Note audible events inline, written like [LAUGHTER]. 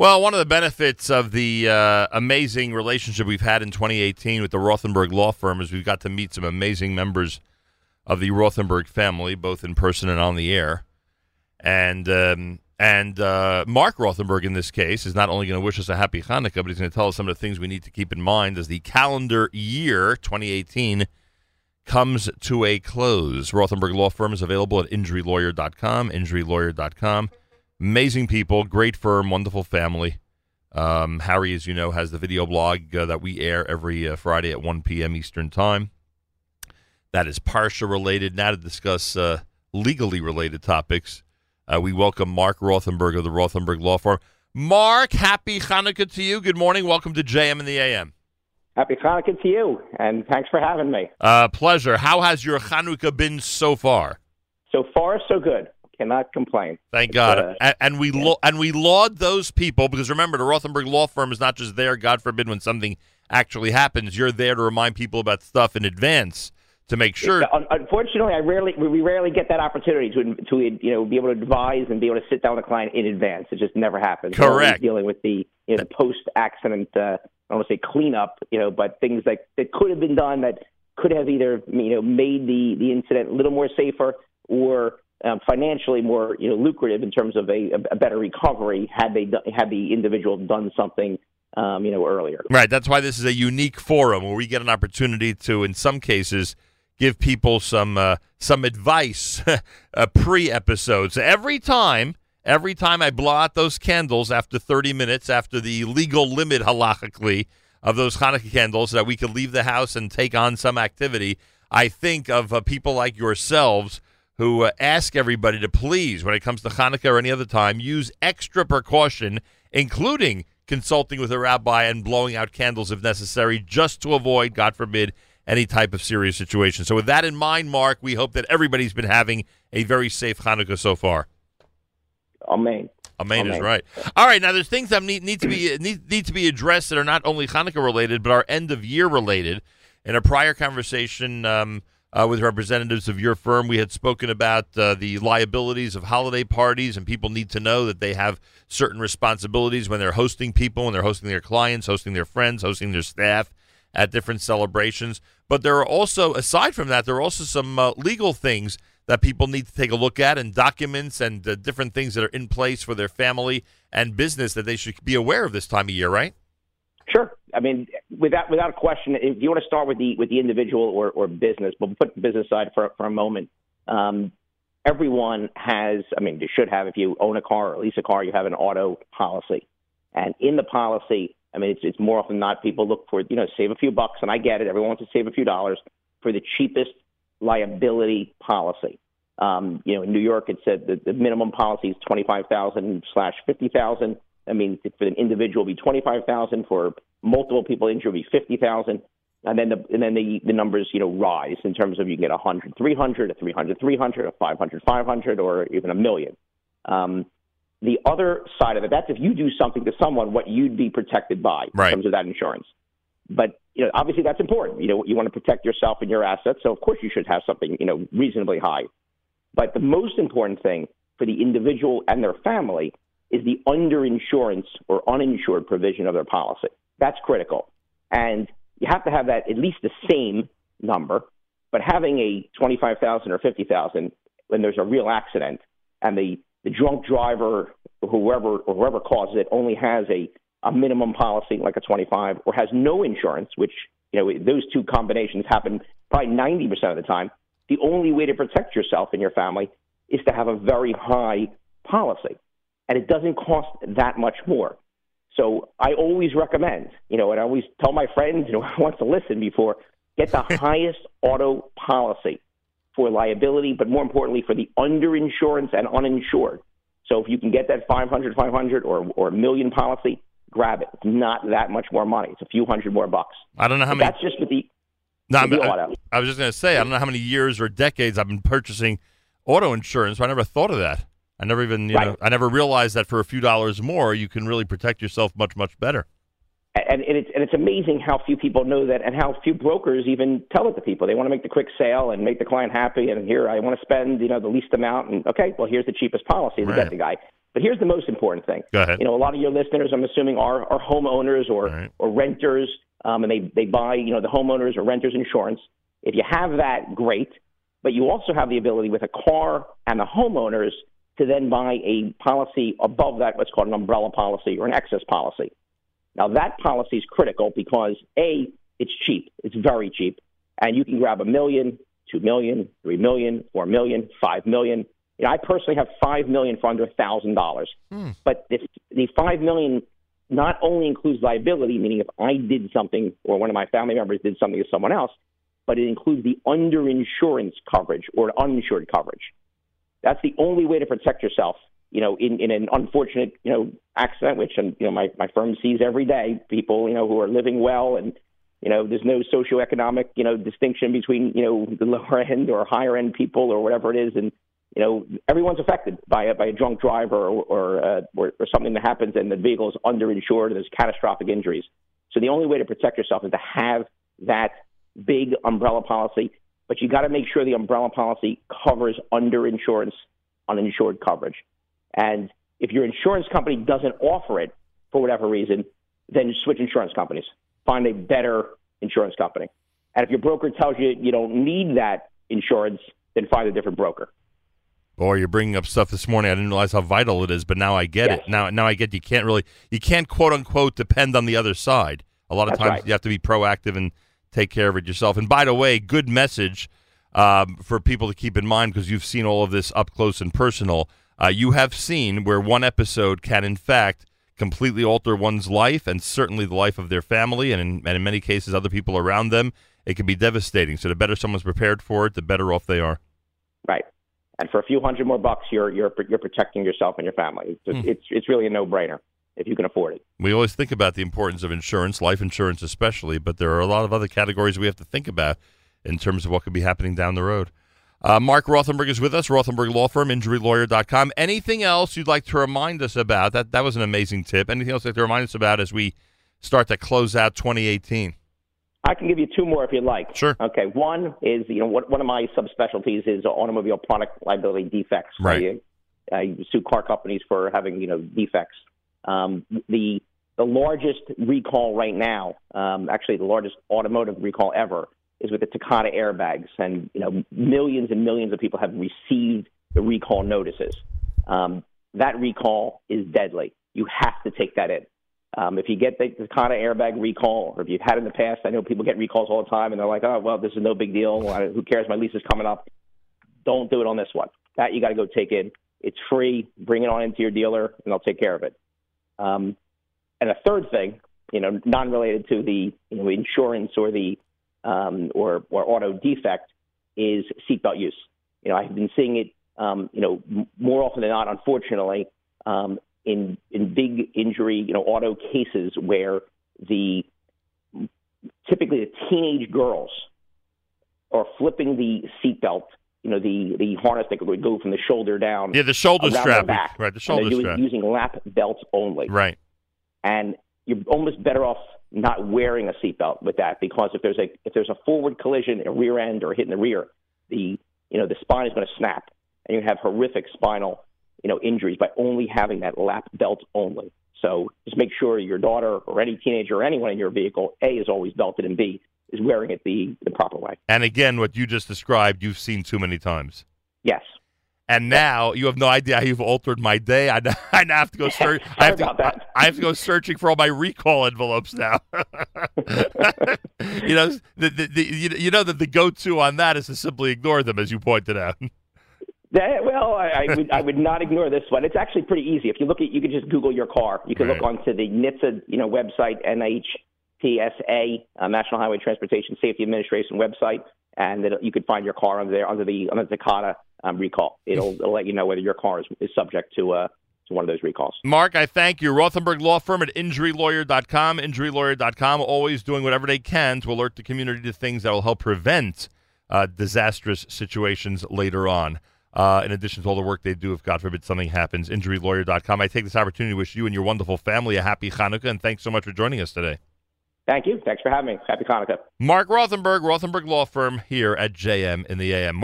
Well, one of the benefits of the uh, amazing relationship we've had in 2018 with the Rothenberg Law Firm is we've got to meet some amazing members of the Rothenberg family, both in person and on the air. And um, and uh, Mark Rothenberg, in this case, is not only going to wish us a happy Hanukkah, but he's going to tell us some of the things we need to keep in mind as the calendar year 2018 comes to a close. Rothenberg Law Firm is available at injurylawyer.com, injurylawyer.com. Amazing people, great firm, wonderful family. Um, Harry, as you know, has the video blog uh, that we air every uh, Friday at 1 p.m. Eastern Time. That is Parsha related. Now to discuss uh, legally related topics, uh, we welcome Mark Rothenberg of the Rothenberg Law Firm. Mark, happy Hanukkah to you. Good morning. Welcome to JM in the AM. Happy Hanukkah to you, and thanks for having me. Uh, pleasure. How has your Hanukkah been so far? So far, so good cannot complain. Thank God. Uh, and, and, we yeah. and we laud those people because remember, the Rothenberg Law Firm is not just there. God forbid when something actually happens, you're there to remind people about stuff in advance to make sure. Unfortunately, I rarely we rarely get that opportunity to to you know be able to advise and be able to sit down with a client in advance. It just never happens. Correct. dealing with the you know, post accident. Uh, I don't want to say cleanup, you know, but things that that could have been done that could have either you know made the the incident a little more safer or um, financially more you know lucrative in terms of a, a better recovery had they had the individual done something um, you know earlier. Right. That's why this is a unique forum where we get an opportunity to, in some cases, give people some uh, some advice [LAUGHS] uh, pre-episodes. Every time, every time I blow out those candles after 30 minutes, after the legal limit halachically of those Hanukkah candles, that we could leave the house and take on some activity. I think of uh, people like yourselves who uh, ask everybody to please, when it comes to Hanukkah or any other time, use extra precaution, including consulting with a rabbi and blowing out candles if necessary, just to avoid, God forbid, any type of serious situation. So, with that in mind, Mark, we hope that everybody's been having a very safe Hanukkah so far. Amen. Amen, Amen. is right. All right, now there's things that need, need to be [CLEARS THROAT] need, need to be addressed that are not only Hanukkah related but are end of year related. In a prior conversation, um, uh, with representatives of your firm. We had spoken about uh, the liabilities of holiday parties, and people need to know that they have certain responsibilities when they're hosting people, when they're hosting their clients, hosting their friends, hosting their staff at different celebrations. But there are also, aside from that, there are also some uh, legal things that people need to take a look at and documents and uh, different things that are in place for their family and business that they should be aware of this time of year, right? Sure. I mean, without without a question, if you want to start with the with the individual or, or business, but put the business side for for a moment. Um, everyone has, I mean, you should have. If you own a car or lease a car, you have an auto policy, and in the policy, I mean, it's it's more often than not people look for you know save a few bucks, and I get it. Everyone wants to save a few dollars for the cheapest liability policy. Um, you know, in New York, it said that the minimum policy is twenty five thousand slash fifty thousand. I mean, for an individual, it'd be twenty-five thousand. For multiple people injured, it'd be fifty thousand. And then the and then the, the numbers you know rise in terms of you can get a hundred, three hundred, a three hundred, three hundred, a five hundred, five hundred, or even a million. Um, the other side of it, that's if you do something to someone, what you'd be protected by right. in terms of that insurance. But you know, obviously that's important. You know, you want to protect yourself and your assets, so of course you should have something you know reasonably high. But the most important thing for the individual and their family is the underinsurance or uninsured provision of their policy. That's critical. And you have to have that at least the same number, but having a 25,000 or 50,000 when there's a real accident and the, the drunk driver whoever or whoever causes it only has a, a minimum policy like a 25 or has no insurance, which you know those two combinations happen probably 90% of the time. The only way to protect yourself and your family is to have a very high policy and it doesn't cost that much more. So I always recommend, you know, and I always tell my friends, you know, [LAUGHS] who wants to listen before, get the [LAUGHS] highest auto policy for liability, but more importantly for the underinsurance and uninsured. So if you can get that 500, 500 or, or a million policy, grab it. It's not that much more money. It's a few hundred more bucks. I don't know how but many. That's just with the, no, with the I, auto. I was just going to say, I don't know how many years or decades I've been purchasing auto insurance. But I never thought of that. I never even, you right. know, I never realized that for a few dollars more, you can really protect yourself much, much better. And, and, it's and it's amazing how few people know that, and how few brokers even tell it to people. They want to make the quick sale and make the client happy. And here, I want to spend you know the least amount. And okay, well, here's the cheapest policy to right. get the guy. But here's the most important thing. Go ahead. You know, a lot of your listeners, I'm assuming, are are homeowners or Right. or renters, um, and they they buy you know the homeowners or renters insurance. If you have that, great. But you also have the ability with a car and the homeowners to then buy a policy above that, what's called an umbrella policy or an excess policy. Now that policy is critical because a it's cheap, it's very cheap, and you can grab a million, two million, three million, four million, five million. You know, I personally have five million for under a thousand dollars. Hmm. But this, the five million not only includes liability, meaning if I did something or one of my family members did something to someone else, but it includes the underinsurance coverage or uninsured coverage. That's the only way to protect yourself. You know, in, in an unfortunate you know accident, which um, you know my my firm sees every day, people you know who are living well and you know there's no socioeconomic you know distinction between you know the lower end or higher end people or whatever it is, and you know everyone's affected by a by a drunk driver or or, uh, or or something that happens and the vehicle is underinsured and there's catastrophic injuries. So the only way to protect yourself is to have that big umbrella policy, but you got to make sure the umbrella policy covers underinsurance, uninsured coverage. And if your insurance company doesn't offer it for whatever reason, then switch insurance companies. Find a better insurance company. And if your broker tells you you don't need that insurance, then find a different broker. Or you're bringing up stuff this morning. I didn't realize how vital it is, but now I get Yes. it. Now, now I get you can't really, you can't quote unquote depend on the other side. A lot of That's times right. you have to be proactive and take care of it yourself. And by the way, good message um, for people to keep in mind because you've seen all of this up close and personal. Uh, you have seen where one episode can, in fact, completely alter one's life and certainly the life of their family, and in, and in many cases, other people around them. It can be devastating. So the better someone's prepared for it, the better off they are. Right. And for a few hundred more bucks, you're you're you're protecting yourself and your family. It's it's, it's really a no brainer if you can afford it. We always think about the importance of insurance, life insurance especially, but there are a lot of other categories we have to think about in terms of what could be happening down the road. Uh, Mark Rothenberg is with us, Rothenberg Law Firm, injurylawyer.com. Anything else you'd like to remind us about? That that was an amazing tip. Anything else you'd like to remind us about as we start to close out 2018? I can give you two more if you'd like. Sure. Okay. One is you know what, one of my subspecialties is automobile product liability defects. Right. I, I sue car companies for having you know defects. Um, the the largest recall right now, um, actually the largest automotive recall ever, is with the Takata airbags, and you know millions and millions of people have received the recall notices. Um, that recall is deadly. You have to take that in. Um, if you get the Takata airbag recall, or if you've had in the past, I know people get recalls all the time, and they're like, "Oh, well, this is no big deal. Who cares? My lease is coming up." Don't do it on this one. That you got to go take in. It's free. Bring it on into your dealer, and they'll take care of it. Um, and a third thing, you know, non-related to the you know insurance or the um, or or auto defect, is seatbelt use. You know, I've been seeing it, um, you know, m- more often than not, unfortunately, um, in in big injury, you know, auto cases where the typically the teenage girls are flipping the seatbelt, you know, the the harness that would go from the shoulder down Yeah, the shoulder strap. back, Right, the shoulder strap. using lap belts only Right. and you're almost better off not wearing a seatbelt with that because if there's a if there's a forward collision, a rear end or hitting the rear, the you know the spine is going to snap, and you have horrific spinal you know injuries by only having that lap belt only. So just make sure your daughter or any teenager or anyone in your vehicle, A, is always belted, and B, is wearing it the, the proper way. And again, what you just described, you've seen too many times. Yes. And now you have no idea how you've altered my day. I, now- [LAUGHS] I now have to go [LAUGHS] search. I have to, about that. I have to go searching for all my recall envelopes now. [LAUGHS] you know, the, the, the, you, you know that the go-to on that is to simply ignore them, as you pointed out. That, well, I, I would I would not ignore this one. It's actually pretty easy. If you look at, you can just Google your car. You can look onto the NHTSA, you know, website, NHTSA, uh, National Highway Transportation Safety Administration website, and it, you could find your car under there under the under the Takata um, recall. It'll, it'll let you know whether your car is, is subject to uh to one of those recalls. Mark, I thank you. Rothenberg Law Firm at injurylawyer.com. Injurylawyer.com, always doing whatever they can to alert the community to things that will help prevent uh, disastrous situations later on. Uh, in addition to all the work they do, if God forbid something happens, injurylawyer.com. I take this opportunity to wish you and your wonderful family a happy Hanukkah, and thanks so much for joining us today. Thank you. Thanks for having me. Happy Hanukkah. Mark Rothenberg, Rothenberg Law Firm, here at JM in the AM.